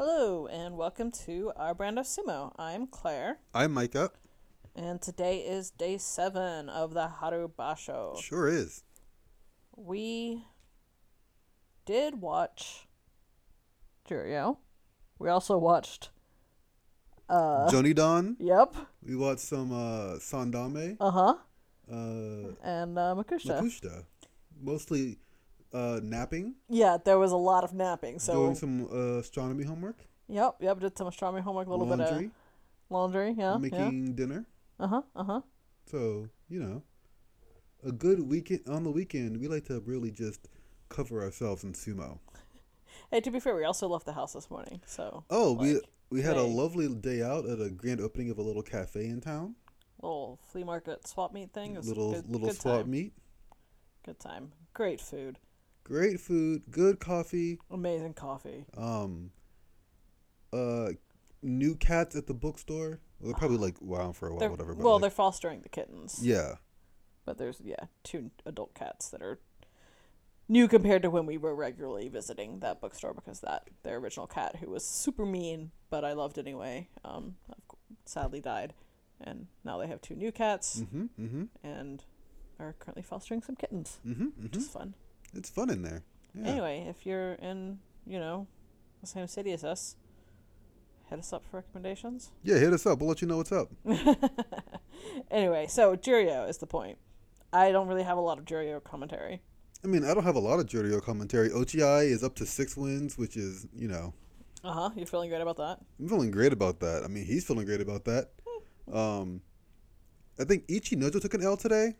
Hello, and welcome to our brand of sumo. I'm Claire, I'm Micah. and today is day seven of the Haru Basho. Sure is. We did watch Juryo. We also watched. Uh, Jonidan. yep. We watched some uh, Sandanme. Uh huh. Uh, And uh, Makusha. Makushita. Mostly uh, napping. Yeah, there was a lot of napping. So. doing some uh, astronomy homework. Yep, yep. Did some astronomy homework, a little bit laundry. of laundry. Yeah. making dinner. Uh huh. Uh huh. So, you know, a good weekend. On the weekend, we like to really just cover ourselves in sumo. Hey, to be fair, we also left the house this morning. So. Oh, we like, we had a lovely day out at a grand opening of a little cafe in town. little flea market swap meet thing. Little good, little good swap time. meet. Good time. Great food. Great food, good coffee. Amazing coffee. um uh new cats at the bookstore well, they're probably like wow for a while They're, whatever well, like- they're fostering the kittens. yeah But there's yeah two adult cats that are new compared to when we were regularly visiting that bookstore because that their original cat who was super mean but I loved anyway um sadly died and now they have two new cats mm-hmm mm-hmm and are currently fostering some kittens mm-hmm, which mm-hmm. is fun. It's fun in there yeah Anyway, if you're in you know the same city as us, hit us up for recommendations. yeah hit us up we'll let you know what's up anyway, so Juryo is the point. I don't really have a lot of Juryo commentary. i mean i don't have a lot of Juryo commentary ochi is up to six wins which is you know Uh huh. You're feeling great about that? i'm feeling great about that i mean he's feeling great about that um i think Ichinojo took an l today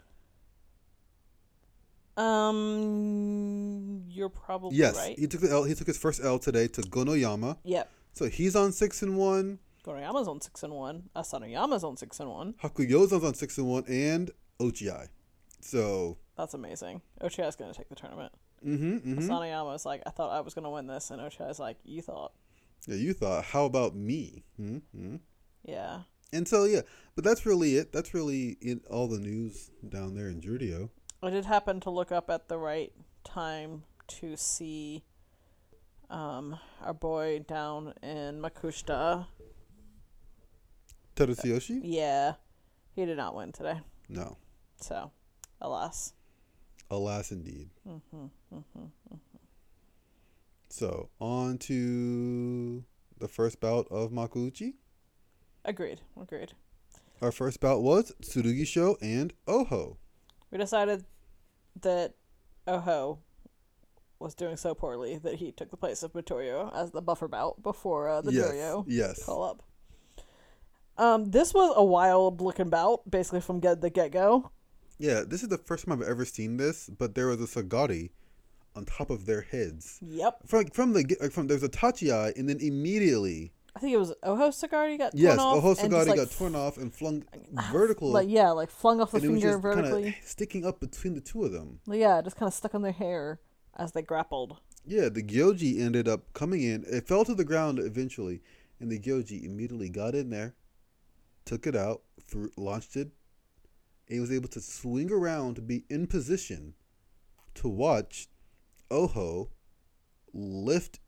Um, you're probably yes right. he took the l he took his first l today to gonoyama Yep. so he's on six and one Gonoyama's on six and one. Asanoyama's on six and one. Hakuyozan's on six and one, and Ochi. So, That's amazing. Ochiai's gonna take the tournament. mm-hmm, mm-hmm. Asanoyama's like, I thought I was gonna win this, and Ochiai's like, you thought. yeah, you thought, how about me? Mm-hmm. Yeah. And so, yeah, but that's really it. That's really in all the news down there in Juryo. I did happen to look up at the right time to see um, our boy down in Makushita. Terutsuyoshi? Yeah, he did not win today. No. So, alas. Alas, indeed. hmm hmm So, on to the first bout of Makuuchi. Agreed. Agreed. Our first bout was Tsurugisho and Oho. We decided that Oho was doing so poorly that he took the place of Mitoryu as the buffer bout before uh, the yes. Dorio Yes. call up. Um, this was a wild looking bout, basically from get the get go. Yeah, this is the first time I've ever seen this, but there was a Sagari on top of their heads. Yep. from from the like from there's a Tachiai and then immediately I think it was Oho Sagari got torn yes off. Oho Sagari like, got torn off and flung vertical Like yeah, like flung off the and it was finger vertically. sticking up between the two of them. Yeah, just kind of stuck on their hair as they grappled. Yeah, the Gyoji ended up coming in. It fell to the ground eventually, and the Gyoji immediately got in there, took it out, threw, launched it, and he was able to swing around to be in position to watch Oho lift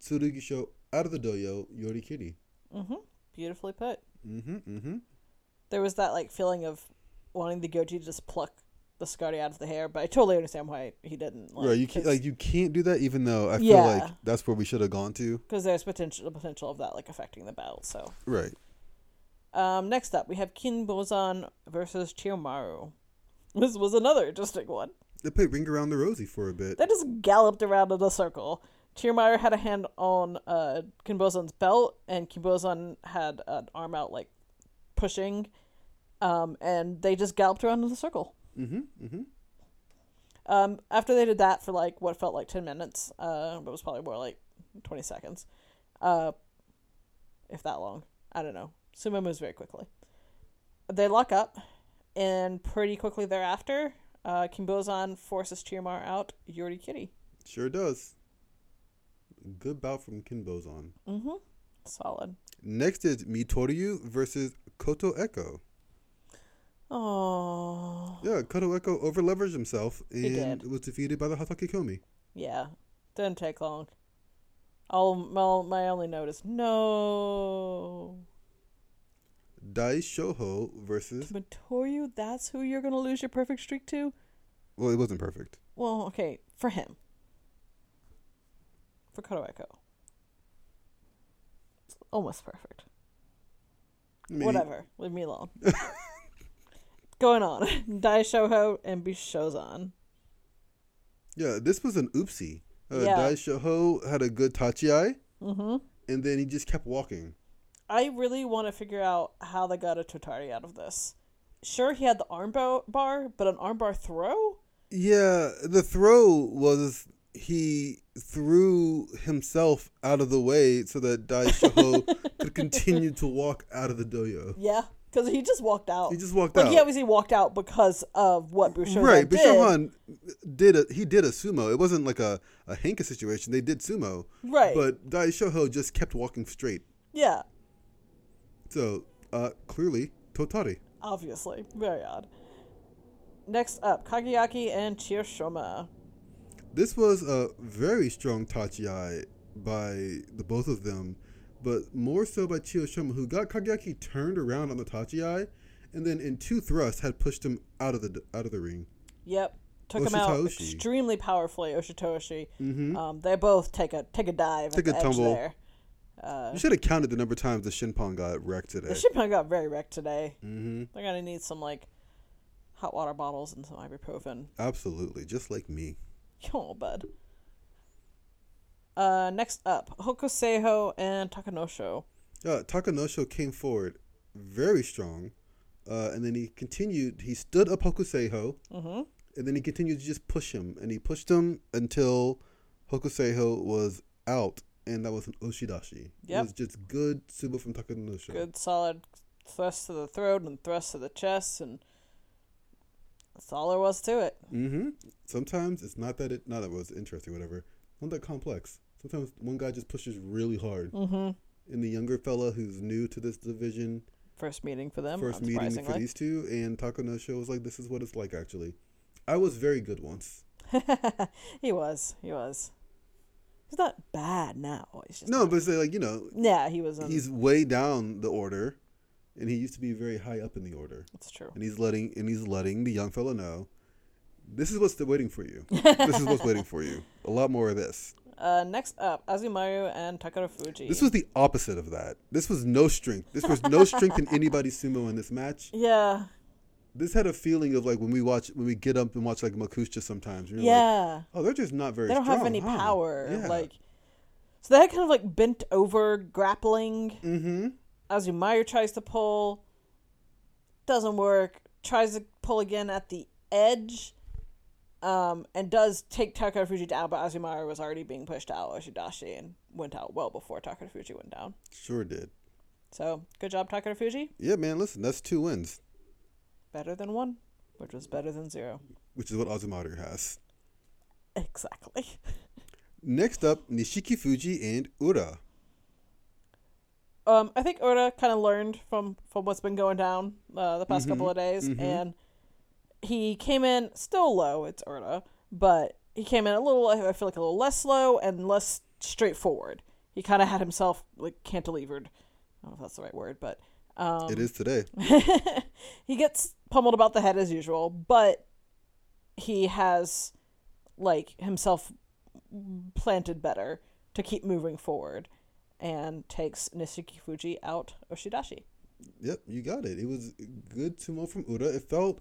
Tsurugisho out of the dohyo Yorikiri. Mm-hmm. Beautifully put. Mm-hmm. Mm-hmm. There was that like feeling of wanting the Gyoji to just pluck the Sagari out of the hair, but I totally understand why he didn't. Like, right, you can't like you can't do that. Even though I feel Yeah. like that's where we should have gone to. because there's potential the potential of that like affecting the battle. So Right. um, next up we have Kinbozan versus Chiyomaru. This was another interesting one. They played Ring Around the Rosie for a bit. They just galloped around in a circle. Chiyomaru had a hand on uh, Kinbozan's belt, and Kinbozan had an arm out, like pushing, um, and they just galloped around in a circle. Mm-hmm. Mm-hmm. Um, after they did that for like what felt like ten minutes, uh, but was probably more like twenty seconds, uh, if that long. I don't know. Sumo moves very quickly. They lock up, and pretty quickly thereafter, uh, Kinbozan forces Chiyomaru out. Yorikiri. Sure does. Good bout from Kinbozan. Mm-hmm. Solid. Next is Mitoryu versus Kotoeko. Oh. Yeah, Kotoeko over leveraged himself and was defeated by the Hatakikomi. Yeah. Didn't take long. All my, my only note is no. Dai Shoho versus. Mitoryu, that's who you're gonna lose your perfect streak to. Well, it wasn't perfect. Well, okay, for him. For. It's almost perfect. Mean, Whatever. Leave me alone. Going on. Dai Shoho and Bushozan. Yeah, this was an oopsie. Uh, Yeah. Dai Shoho had a good tachi Mm-hmm. and then he just kept walking. I really want to figure out how they got a Tottari out of this. Sure, he had the arm bar, but an arm bar throw? Yeah, the throw was he threw himself out of the way so that Dai Shoho could continue to walk out of the dojo. Yeah, because he just walked out. He just walked like out. he obviously walked out because of what Bushozan right, did. Bushozan did a he did a sumo. It wasn't like a a Henka situation. They did sumo, Right. but Dai Shoho just kept walking straight. yeah, So uh, clearly, Tottari. obviously. Very odd. Next up, Kagayaki and Chiyoshoma. This was a very strong tachi by the both of them, but more so by Chiyoshoma, who got Kagayaki turned around on the tachi and then in two thrusts had pushed him out of the out of the ring. Yep. Took him out extremely powerfully, Oshitoshi. Mm-hmm. Um, they both take a take a dive Take a tumble. there. Uh, you should have counted the number of times the Shinpan got wrecked today. the shipment got very wrecked today. mm-hmm. They're gonna need some like hot water bottles and some ibuprofen. Absolutely, just like me. Oh, bud. Uh, next up, Hokuseiho and Takanosho. Uh, Takanosho came forward very strong, uh, and then he continued. He stood up Hokuseiho, Mm-hmm. and then he continued to just push him, and he pushed him until Hokuseiho was out, and that was an Oshidashi. It was just good sumo from Takanosho. Good solid thrust to the throat and thrust to the chest, and that's all there was to it. Mm-hmm. Sometimes it's not that it not that it was interesting, whatever. Not that complex. Sometimes one guy just pushes really hard, Mm-hmm. and the younger fella who's new to this division, First meeting for them. first meeting for these two, and Takanosho was like, "This is what it's like." Actually, I was very good once. he was. He was. He's not bad now. He's just No, not- but it's like you know, yeah, he was. In, he's way down the order, and he used to be very high up in the order. That's true. And he's letting and he's letting the young fella know, this is what's waiting for you. this is what's waiting for you. A lot more of this. Uh, next up, Azumaryu and Takara Fuji. This was the opposite of that. This was no strength. This was no strength in anybody's sumo in this match. yeah, This had a feeling of like when we watch when we get up and watch like Makusha sometimes. You're like, yeah. oh, they're just not very. Strong. They don't have strong, any huh? power. Yeah. Like, so they had kind of like bent over grappling. Mm-hmm. Azumaryu tries to pull, doesn't work. Tries to pull again at the edge, um, and does take Takara Fuji down. But Azumaryu was already being pushed out Oshidashi and went out well before Takara Fuji went down. Sure did. So good job, Takara Fuji. Yeah, man. Listen, that's two wins, Better than one, which was better than zero. which is what Azumaryu has. Exactly. Next up, Nishiki Fuji and Ura. Um, I think Ura kind of learned from from what's been going down uh, the past Mhm, couple of days, mhm. and he came in still low. It's Ura, but he came in a little. I feel like a little less slow and less straightforward. He kind of had himself like cantilevered. I don't know if that's the right word, but um, it is today. he gets pummeled about the head as usual, but he has like himself planted better to keep moving forward and takes Nishiki Fuji out Oshidashi. Yep, you got it. It was good sumo from Ura. It felt,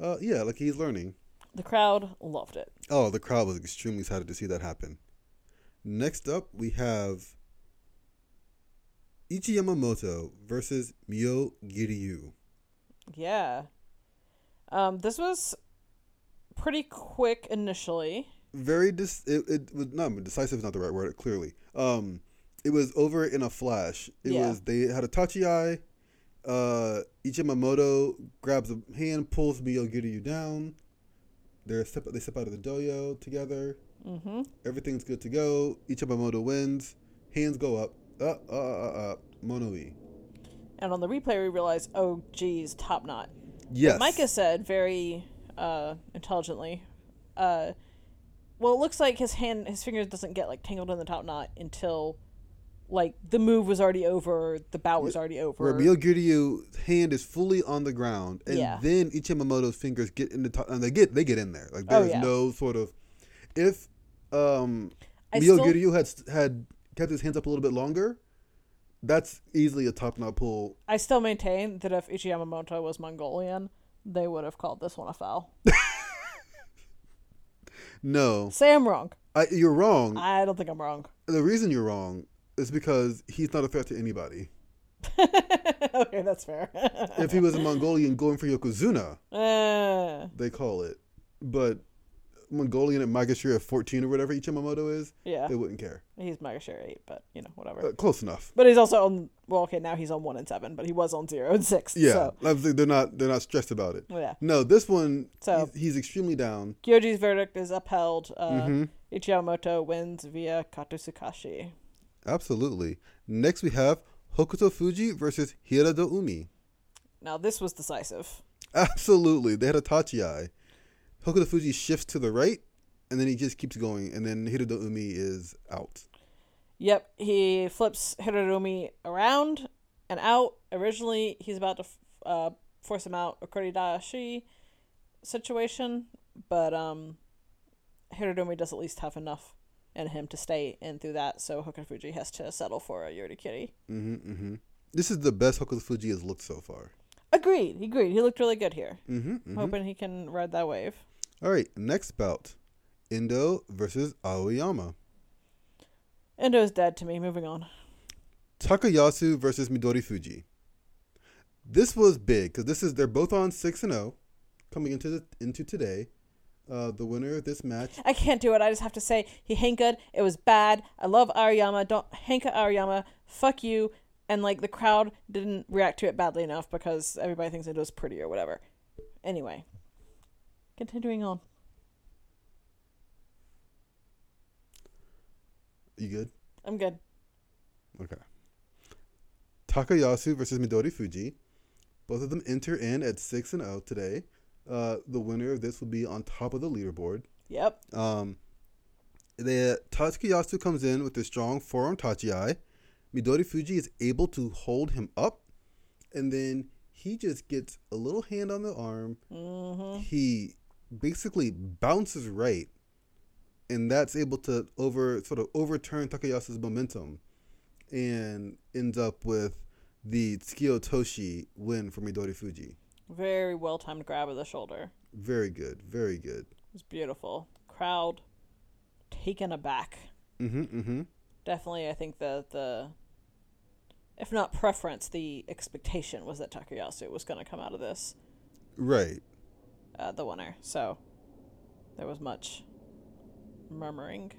uh, yeah, like he's learning. The crowd loved it. Oh, the crowd was extremely excited to see that happen. Next up, we have Ichi Yamamoto versus Mio Giryu. Yeah. Um, this was pretty quick initially. Very dis. It, it was not decisive. Is not the right word. Clearly, um, it was over in a flash. It Yeah. was they had a tachi eye. Uh, Ichi Yamamoto grabs a hand, pulls Myogiryu down. They're step. They step out of the dojo together. Mm-hmm. Everything's good to go. Ichiyamamoto wins. Hands go up. Uh, uh, uh, uh. Mono-ii. And on the replay, we realize, oh, geez, top knot. Yes. Micah said very uh, intelligently, uh, well, it looks like his hand, his fingers doesn't get like tangled in the top knot until like the move was already over, the bout was already over. Where Myogiryu's hand is fully on the ground, and Yeah. then Ichiyamamoto's fingers get in the top, and they get they get in there. Like Oh, there's yeah. no sort of if um Myogiryu had had kept his hands up a little bit longer, that's easily a top knot pull. I still maintain that if Ichi Yamamoto was Mongolian, they would have called this one a foul. No, Say I'm wrong. I, you're wrong. I don't think I'm wrong. the reason you're wrong is because he's not a threat to anybody. okay, that's fair. if he was a Mongolian going for Yokozuna, Uh, they call it. But Mongolian at Maegashira 14 or whatever Ichiyamamoto is, yeah, they wouldn't care. he's Maegashira 8, but you know, whatever. Uh, close enough. But he's also on, well, okay, now he's on 1 and 7, but he was on 0 and 6. Yeah, So, they're not they're not stressed about it. yeah. No, this one So- he's, he's extremely down. Gyoji's verdict is upheld. Uh, Mhm. Ichi Yamamoto wins via Katasukashi. Absolutely. Next we have Hokuto Fuji versus Hirado Umi. Now, this was decisive. Absolutely, they had a tachi eye. Hokuto Fuji shifts to the right, and then he just keeps going, and then Hirado Umi is out. Yep, he flips Hiradoumi around and out. Originally, he's about to uh, force him out, a Dashi situation, but um, Hiradoumi does at least have enough in him to stay in through that, so Hokufuji has to settle for a Yorikiri. hmm hmm This is the best Fuji has looked so far. Agreed, agreed. He looked really good here. hmm hmm Hoping he can ride that wave. All right, next bout. Endo versus Aoiyama. Endo's dead to me. Moving on. Takayasu versus Midori Fuji. This was big because this is they're both on six and zero, coming into the, into today. Uh, the winner of this match, I can't do it. I just have to say he hankered. It was bad. I love Aoiyama. Don't hanker Aoiyama. Fuck you. And like the crowd didn't react to it badly enough because everybody thinks it was pretty or whatever. Anyway, continuing on. you good? I'm good. Okay. Takayasu versus Midori Fuji. Both of them enter in at six and zero today. Uh, the winner of this will be on top of the leaderboard. Yep. Um, the Takayasu comes in with a strong forearm tachi eye. Midori Fuji is able to hold him up, and then he just gets a little hand on the arm. Mm-hmm. He basically bounces right, and that's able to over sort of overturn Takayasu's momentum, and ends up with the Tsukio Toshi win for Midori Fuji. Very well timed grab of the shoulder. Very good, very good. It was beautiful. Crowd taken aback. Mm-hmm. Mm-hmm. Definitely, I think the the if not preference, the expectation was that Takayasu was going to come out of this Right. uh, the winner. So there was much murmuring.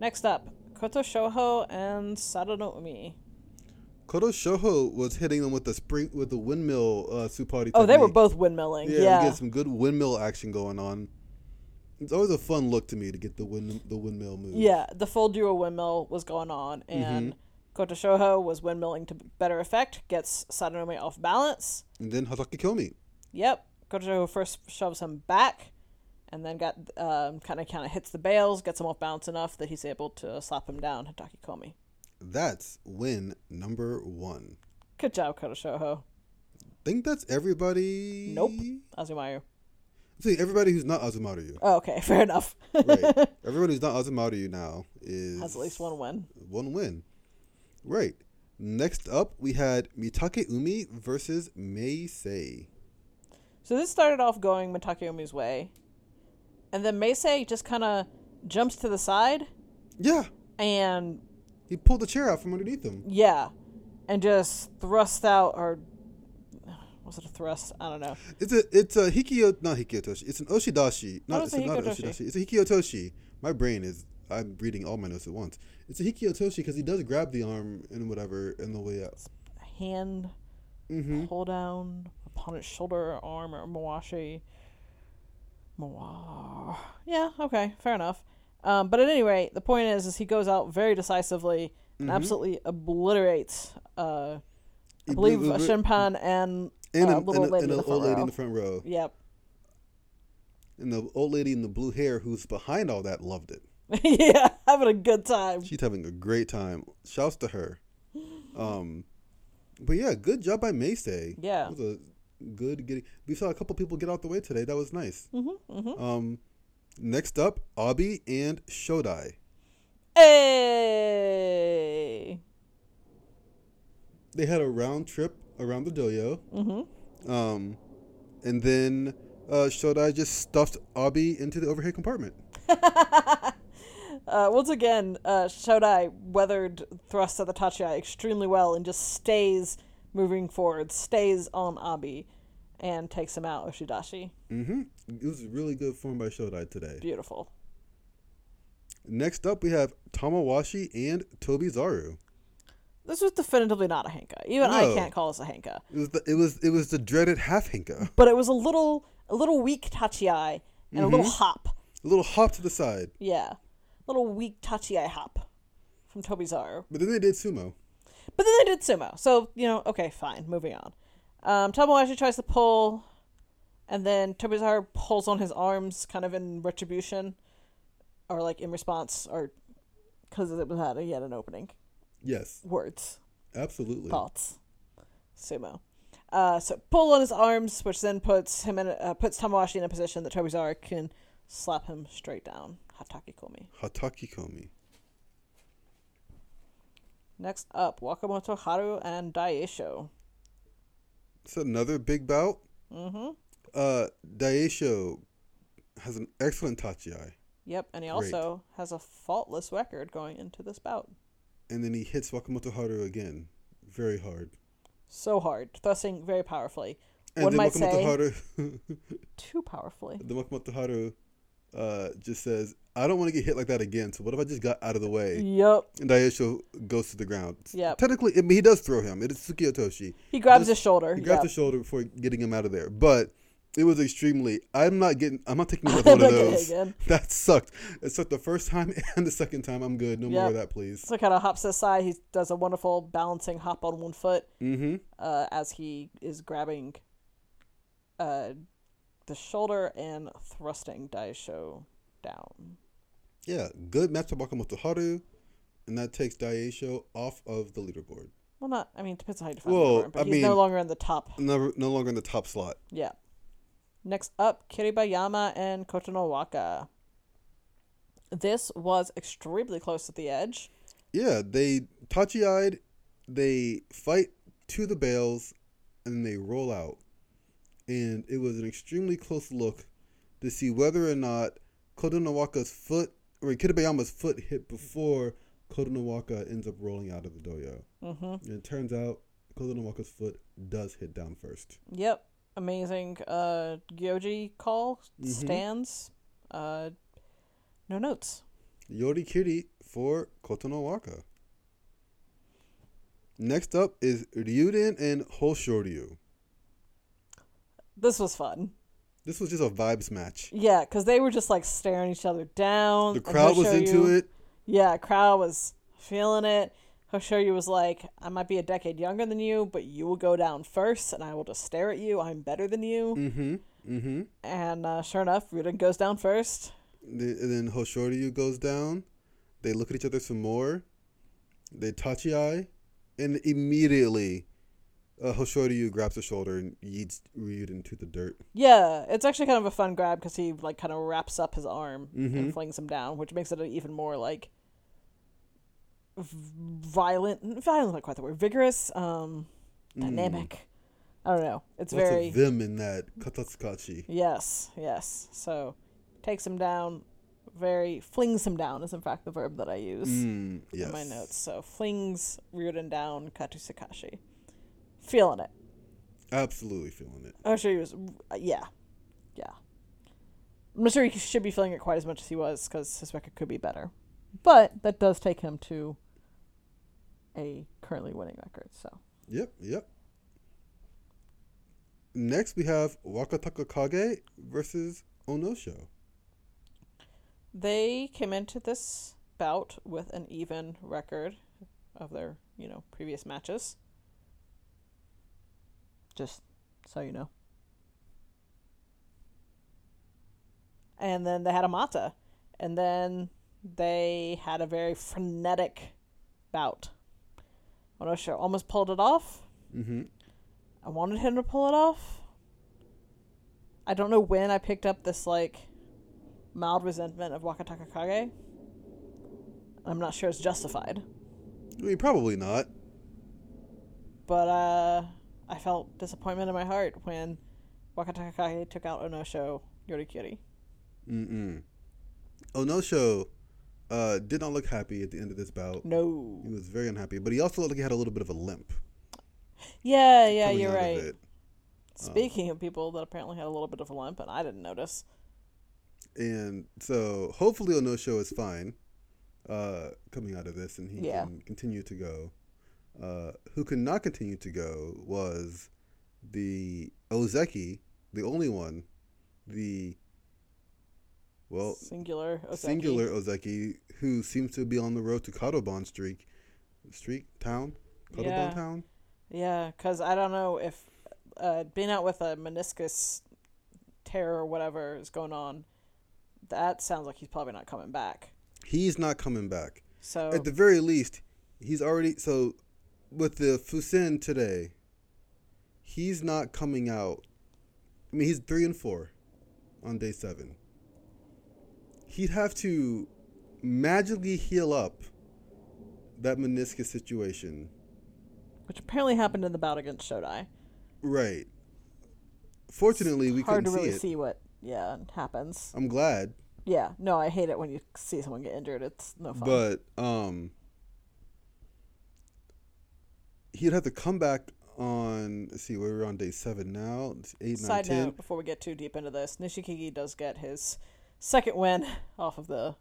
Next up, Koto Shoho and Sadano Umi. Koto Shoho was hitting them with the spring with the windmill uh, tsuppari. Oh, they were both windmilling. Yeah, Yeah. we get some good windmill action going on. It's always a fun look to me to get the wind the windmill move. Yeah, the full duo windmill was going on, and Koto Shoho was windmilling to better effect, gets Sadano Umi off balance. And then Hatake Komi. Yep. Koto Shoho first shoves him back, and then got um, kind of kind of hits the bales, gets him off balance enough that he's able to slap him down. Hataki Komi. That's win number one. Good job, Koto Shoho. think that's everybody. Nope. Azumaryu. See, everybody who's not Azumaryu. Oh, okay, fair enough. Right. everybody who's not Azumaryu now is Has at least one win. One win. Right. Next up, we had Mitake Umi versus Meisei. So this started off going Mitake Umi's way, and then Meisei just kind of jumps to the side, Yeah, and he pulled the chair out from underneath him. yeah, and just thrust out or was it a thrust? I don't know. It's a it's a hikio not hikiotoshi. It's an oshidashi. Not, Oh, it's it's a not an oshidashi. It's a hikiotoshi. My brain is I'm reading all my notes at once. It's a hikiotoshi because he does grab the arm and whatever in the way out. Hand Mm-hmm. pull down upon its shoulder, arm, or mawashi. Mawa. Yeah, okay, fair enough. Um, but at any rate, the point is, is he goes out very decisively and Mhm. absolutely obliterates. Uh, I believe a Shimpan and and, uh, a, little and, a, lady and in an the old lady row. in the front row. Yep. And the old lady in the blue hair who's behind all that loved it. yeah, having a good time. She's having a great time. Shouts to her. Um, but yeah, good job by Meisei. Yeah. It was a good getting. We saw a couple people get out the way today. That was nice. Mm-hmm, mm-hmm. Um, next up, Abi and Shodai. Hey. They had a round trip around the dojo. Mm-hmm. Um, and then uh, Shodai just stuffed Abi into the overhead compartment. Uh, once again, uh, Shodai weathered thrusts of the Tachiai extremely well and just stays moving forward, stays on Abi, and takes him out, Oshidashi. Mm-hmm. It was really good form by Shodai today. Beautiful. Next up, we have Tamawashi and Toby Zaru. This was definitively not a Henka. Even I can't call this a Henka. It was the, it was it was the dreaded half henka. But it was a little a little weak Tachiai and a little Mm-hmm. hop. A little hop to the side, Yeah. A little weak touchy eye hop from Toby Zaru. but then they did sumo. But then they did sumo. So, you know, okay, fine. Moving on. Um, Tamawashi tries to pull, and then Tobizaru pulls on his arms, kind of in retribution, or like in response, or because it was had he had an opening. Yes, Words, absolutely. thoughts, sumo. Uh, so pull on his arms, which then puts him in a, uh, puts Tamawashi in a position that Tobizaru can slap him straight down. Hataki komi. Hataki Komi. Next up, Wakamoto Haru and Daisho. It's another big bout. Mm-hmm. Uh, Daisho has an excellent tachiai, Yep, and he Great. also has a faultless record going into this bout. and then he hits Wakamoto Haru again, very hard. So hard, thrusting very powerfully. And One then might Wakamoto say Haru, too powerfully. the Wakamoto Haru, uh, just says, "I don't want to get hit like that again. So what if I just got out of the way?" Yep. And Daisho goes to the ground. Yep. Technically, I mean, he does throw him. It is Tsukiotoshi. He grabs his shoulder. He grabs yep. the shoulder before getting him out of there. But it was extremely. I'm not getting. I'm not taking another one of those. That sucked. It sucked the first time and the second time. I'm good. No more of that, please. So kind of hops aside. He does a wonderful balancing hop on one foot Mm-hmm. uh, as he is grabbing uh, the shoulder and thrusting Daisho down. Yeah, good match to Wakamoto Haru, and that takes Daisho off of the leaderboard. Well, not. I mean, depends on how you define Well, it. But I he's no longer in the top. No, no longer in the top slot. Yeah. Next up, Kiribayama and Kotonowaka. This was extremely close at the edge. Yeah, they touchy-eyed. They fight to the bales, and they roll out. And it was an extremely close look to see whether or not Kotonowaka's foot, or Kiribayama's foot hit before Kodonowaka ends up rolling out of the dojo. Mm-hmm. And it turns out Kotonowaka's foot does hit down first. Yep. Amazing. Uh, Gyoji call Mhm. stands. Uh, no notes. Yori Kiri for Kotonowaka. Next up is Ryuden and Hoshoryu. This was fun. This was just a vibes match. Yeah, because they were just like staring each other down. The crowd was into it. Yeah, crowd was feeling it. Hoshoryu was like, I might be a decade younger than you, but you will go down first, and I will just stare at you. I'm better than you. Mm-hmm. Mm-hmm. And uh, sure enough, Ryuden goes down first. The, and then Hoshoryu goes down. They look at each other some more. They touchy eye, and immediately, uh, Hoshoryu grabs the shoulder and yeets Ryuden to the dirt. Yeah, it's actually kind of a fun grab because he like kind of wraps up his arm Mhm. and flings him down, which makes it even more like violent. Violent, not quite the word. Vigorous, um, dynamic. I don't know. It's Mm. Lots very of vim in that katasukashi. yes, yes. So takes him down. Very flings him down is in fact the verb that I use Mm, yes. in my notes. So flings Ryuden down Katasukashi. Feeling it. Absolutely feeling it. I'm sure he was. uh, Yeah, yeah. I'm not sure he should be feeling it quite as much as he was because his record could be better, but that does take him to a currently winning record. So Yep, yep. Next, we have Wakataka Kage versus Onosho. they came into this bout with an even record of their, you know, previous matches. Just so you know. and then they had a matta, and then they had a very frenetic bout. Onosho almost pulled it off. Mm-hmm. I wanted him to pull it off. I don't know when I picked up this like mild resentment of Wakataka Kage. I'm not sure it's justified, I mean, probably not. but uh, I felt disappointment in my heart when Wakataka Kage took out Onosho Yorikiri. Mm-mm. Onosho uh, did not look happy at the end of this bout. No. He was very unhappy, but he also looked like he had a little bit of a limp. Yeah, yeah, you're right. it. Speaking of people that apparently had a little bit of a limp, and I didn't notice. And so hopefully Onosho is fine uh, coming out of this and he Yeah. can continue to go. Uh, who could not continue to go was the Ozeki, the only one, the well singular. Ozeki. singular Ozeki, who seems to be on the road to Kadoban streak, streak town, Kadoban Yeah. town. Yeah, because I don't know if uh, being out with a meniscus tear or whatever is going on. That sounds like he's probably not coming back. He's not coming back. So At the very least, he's already so with the Fusen today. He's not coming out. I mean, he's three and four on day seven. He'd have to magically heal up that meniscus situation, which apparently happened in the bout against Shodai. right? Fortunately, we Hard couldn't to really see what yeah happens. I'm glad, Yeah, no, I hate it when you see someone get injured. It's no fun. but um, he'd have to come back on. Let's see, we're on day seven now. It's eight, nine, Side ten. note: Before we get too deep into this, Nishikigi does get his second win off of the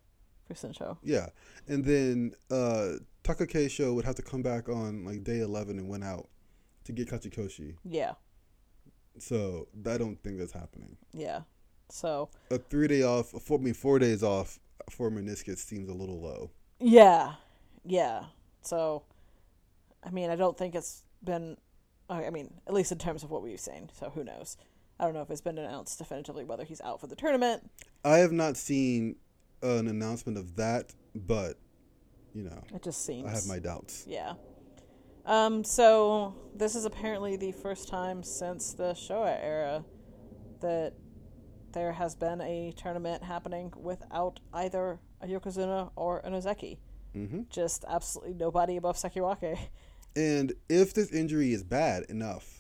Fusensho. Yeah, and then uh, Taka Keisho would have to come back on like day eleven and win out to get Kachikoshi. Yeah, So I don't think that's happening. yeah. So A three day off, a four, I mean four days off for meniscus seems a little low. Yeah, yeah. So, I mean, I don't think it's been. I mean, at least in terms of what we've seen. So who knows? I don't know if it's been announced definitively whether he's out for the tournament. I have not seen an announcement of that, but you know, It just seems. I have my doubts. Yeah. Um. So this is apparently the first time since the Showa era that there has been a tournament happening without either a Yokozuna or an Ozeki. Mm-hmm. Just absolutely nobody above Sekiwake. And if this injury is bad enough,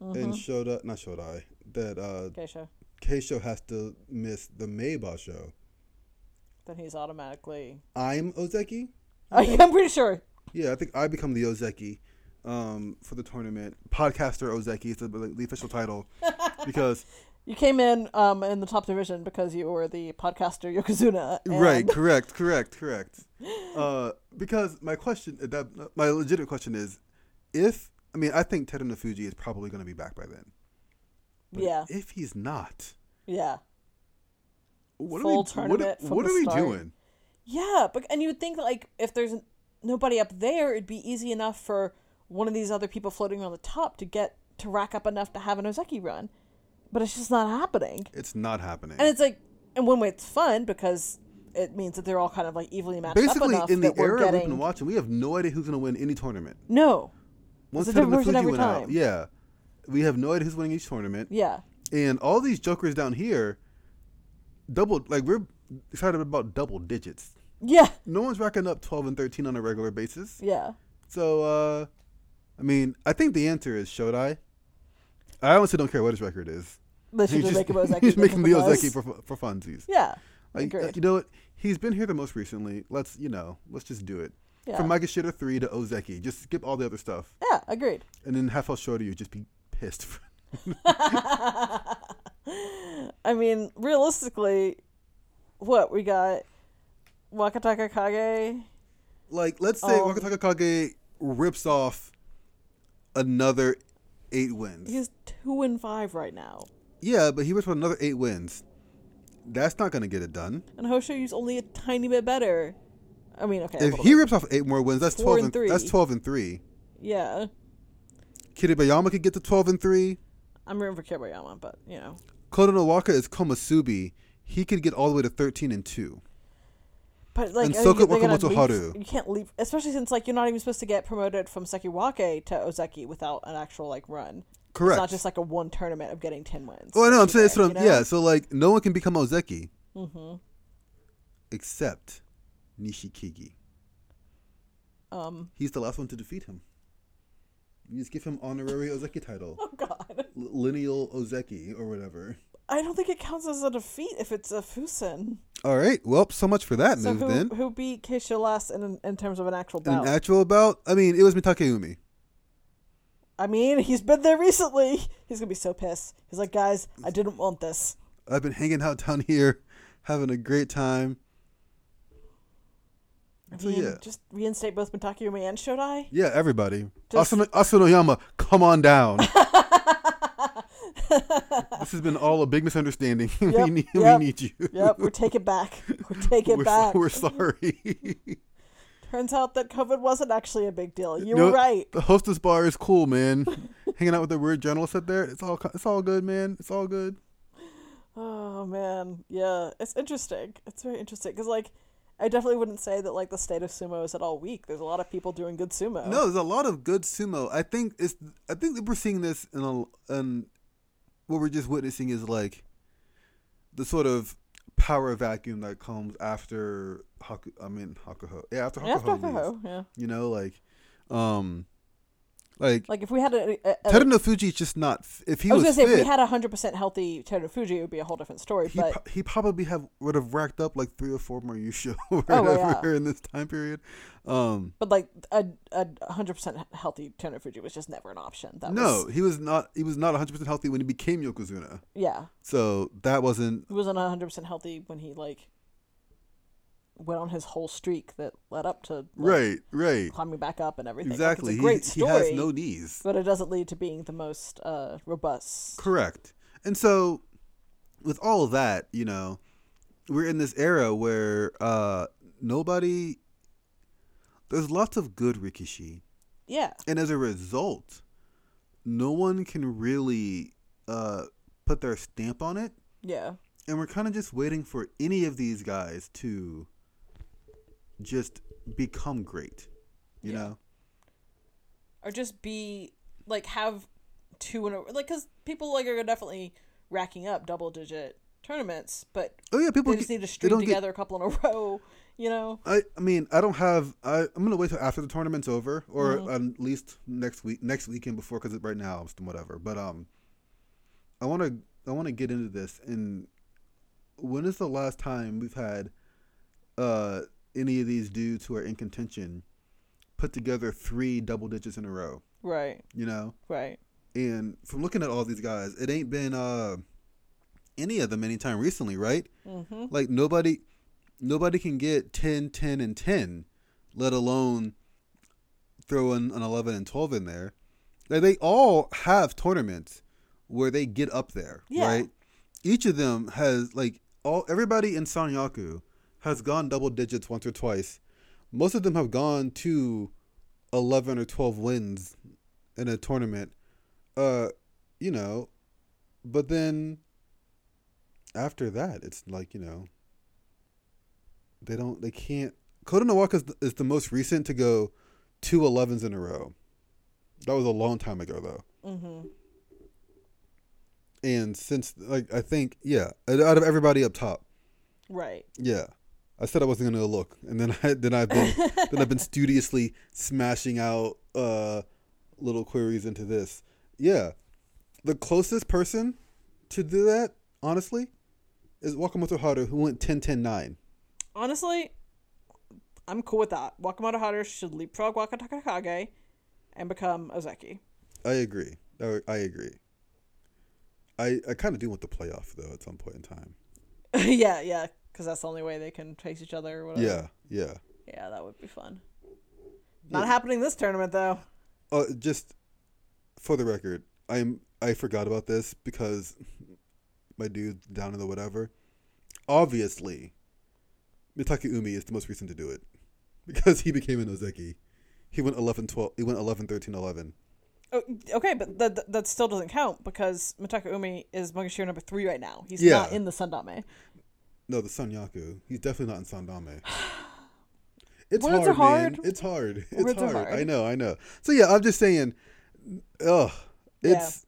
Mm-hmm. and Shoda, not Shodai, that uh. Keisho has to miss the May basho. Then he's automatically. I'm Ozeki. I'm pretty sure. Yeah, I think I become the Ozeki um, for the tournament. Podcaster Ozeki is the, the official title because You came in um in the top division because you were the podcaster Yokozuna. and- right, correct, correct, correct. Uh, because my question, that my legitimate question is, if I mean I think Teruno Fuji is probably going to be back by then. But Yeah. If he's not, Yeah. what Full are we? Tournament what the are we start. doing? Yeah, but and you would think like if there's nobody up there, it'd be easy enough for one of these other people floating around the top to get to rack up enough to have an Ozeki run. But it's just not happening. It's not happening. And it's like in one way it's fun because it means that they're all kind of like evenly matched up Basically, enough in the era we've been watching, we have no idea who's going to win any tournament. No. Once It's a different Teruno person Fuji every went out, yeah, we have no idea who's winning each tournament. Yeah. And all these jokers down here, double like we're excited about double digits. Yeah. No one's racking up twelve and thirteen on a regular basis. Yeah. So, uh, I mean, I think the answer is Shodai. I honestly don't care what his record is. Let's He's just make Ozeki. he's making Ozeki for for funsies. Yeah. Like, uh, you know what? He's been here the most recently. Let's you know, let's just do it. Yeah. From Magashita three to Ozeki, just skip all the other stuff, Yeah, agreed. and then half Shorty, you just be pissed. I mean, realistically, what we got Wakataka Kage. like let's say Um, Wakataka Kage rips off another eight wins. He's two and five right now, Yeah, but he rips off another eight wins. That's not gonna get it done. and Hoshou's only a tiny bit better. I mean, okay, If he rips off eight more wins, that's Four twelve and and, three. that's twelve and three. yeah, Kiribayama could get to twelve and three. I'm rooting for Kiribayama, but you know, Kotonowaka is Komusubi. he could get all the way to 13 and 2. But like, And so could Wakamoto Haru. You can't leave, especially since like you're not even supposed to get promoted from Sekiwake to Ozeki without an actual like run. Correct. It's not just like a one tournament of getting ten wins. Oh, I know. I'm saying it's what I'm, you know? yeah. So like, no one can become Ozeki Mm-hmm. except Nishikigi. Um. He's the last one to defeat him. You just give him honorary Ozeki title, Oh God. L- lineal Ozeki or whatever. I don't think it counts as a defeat if it's a Fusen. All right. Well, so much for that So move who then. who beat Keisho last in in terms of an actual An actual bout. I mean, it was Mitakeumi. I mean, he's been there recently. He's gonna be so pissed. He's like, guys, I didn't want this. I've been hanging out down here, having a great time. So, yeah. just reinstate both Mitakeumi and Shodai. Yeah, everybody. Just- Asuna, Asanoyama, come on down. this has been all a big misunderstanding. we, need, yep. we need you. Yep, we take it back. We take it we're, back. we're sorry. Turns out that COVID wasn't actually a big deal. You No, were right. The hostess bar is cool, man. Hanging out with the weird journalist up there, it's all it's all good, man. It's all good. Oh man, yeah, it's interesting. It's very interesting because like, I definitely wouldn't say that like the state of sumo is at all weak. There's a lot of people doing good sumo. No, there's a lot of good sumo. I think it's I think that we're seeing this in a and what we're just witnessing is like the sort of power vacuum that comes after Haku, I mean Hakuho. Yeah, after Hakuho. after. Hakuho, yeah. You know, like um like, Like if we had a, a, a just not if he I was, was, gonna say fit, if we had a hundred percent healthy Teruno Fuji, it would be a whole different story. he but pro- he probably have would have racked up like three or four more Yusho or Oh, yeah. in this time period. Um but like a a hundred percent healthy Teruno Fuji was just never an option. That no, was, he was not he was not 100% healthy when he became Yokozuna. yeah, So that wasn't he wasn't hundred percent healthy when he like went on his whole streak that led up to like, right, right. climbing back up and everything. Like, Exactly. it's a great he, story. he has no knees. but it doesn't lead to being the most uh, robust. Correct. And so with all of that, you know, we're in this era where uh nobody there's lots of good Rikishi. Yeah, And as a result, no one can really uh put their stamp on it. yeah, And we're kind of just waiting for any of these guys to just become great. You Yeah. know? or just be like have two in a like because people like are definitely racking up double digit tournaments, but Oh yeah, people they just get- need to string don't get- together a couple in a row. You know, I, I mean, I don't have. I, I'm gonna wait till after the tournament's over, or Mhm. at least next week, next weekend before, because right now I'm still whatever. But um, I want to, I want to get into this. And when is the last time we've had, uh, any of these dudes who are in contention, put together three double digits in a row? right, You know, right, and from looking at all these guys, it ain't been uh, any of them anytime recently, right? mm-hmm. Like nobody nobody can get 10, 10 and 10, let alone throw in an 11 and 12 in there. Like they all have tournaments where they get up there, Yeah. right? Each of them has like all everybody in Sanyaku has gone double digits once or twice. Most of them have gone to 11 or 12 wins in a tournament. Uh, you know, but then after that, it's like, you know, they don't, they can't. Kotonowaka is the, is the most recent to go two 11s in a row. That was a long time ago, though. Mm-hmm. And since, like, I think, yeah, out of everybody up top, right. yeah. I said I wasn't gonna look, and then I then I've been then I've been studiously smashing out uh, little queries into this. Yeah, the closest person to do that, honestly, is Wakamoto Haru, who went 10-10-9. Honestly, I'm cool with that. Wakamoto Haru should leapfrog Wakatakakage and become Ozeki. I agree. I, I agree. I I kind of do want the playoff though at some point in time. yeah, yeah, because that's the only way they can face each other. Or whatever. Yeah, yeah. yeah, that would be fun. Not happening this tournament though. Uh, just for the record, I'm I forgot about this because my dude down in the whatever. Obviously, Mitake Umi is the most recent to do it because he became an Ozeki. He went 11 12 he went 11 13 11. Oh, okay, but that that- still doesn't count because Mitake Umi is Maegashira number three right now. He's Yeah. not in the Sundame. No, the Sanyaku. He's definitely not in Sandame. It's Words hard, hard. man. It's hard. It's Words hard. hard. I know. I know. So yeah, I'm just saying. Ugh. It's.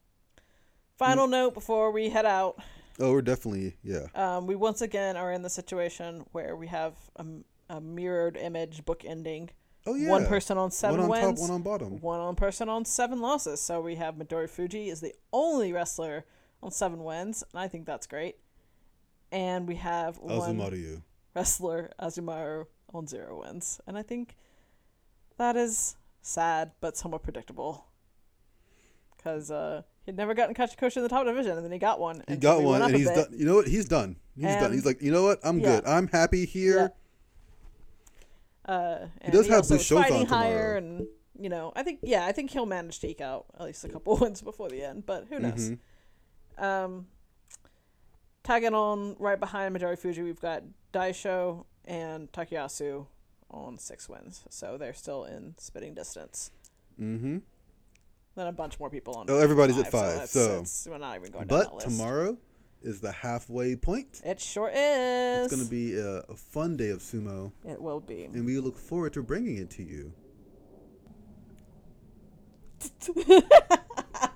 Final note before we head out. Oh, we're definitely yeah. Um, we once again are in the situation where we have a, a mirrored image book ending. Oh yeah. One person on seven One on wins. top, one on bottom. one on person on seven losses. So we have Midorifuji is the only wrestler on seven wins, and I think that's great. And we have one wrestler Azumaryu on zero wins, and I think that is sad but somewhat predictable. Because uh, he'd never gotten Kachikoshi in the top division, and then he got one. He got one, and he's done. You know what? He's done. He's done. He's like, you know what? I'm yeah. good. I'm happy here. Uh, and does have is Shows on fighting higher, and you know, I think yeah, I think he'll manage to eke out at least a couple wins before the end, but who knows? Mhm. Um, tagging on right behind Midorifuji, we've got Daieisho and Takayasu on six wins, so they're still in spitting distance. Mm-hmm. Then a bunch more people on. Oh, everybody's at five, five, it's- so- it's- we're not even going But tomorrow is the halfway point. it sure is. It's going to be a, a fun day of sumo, It will be. and we look forward to bringing it to you.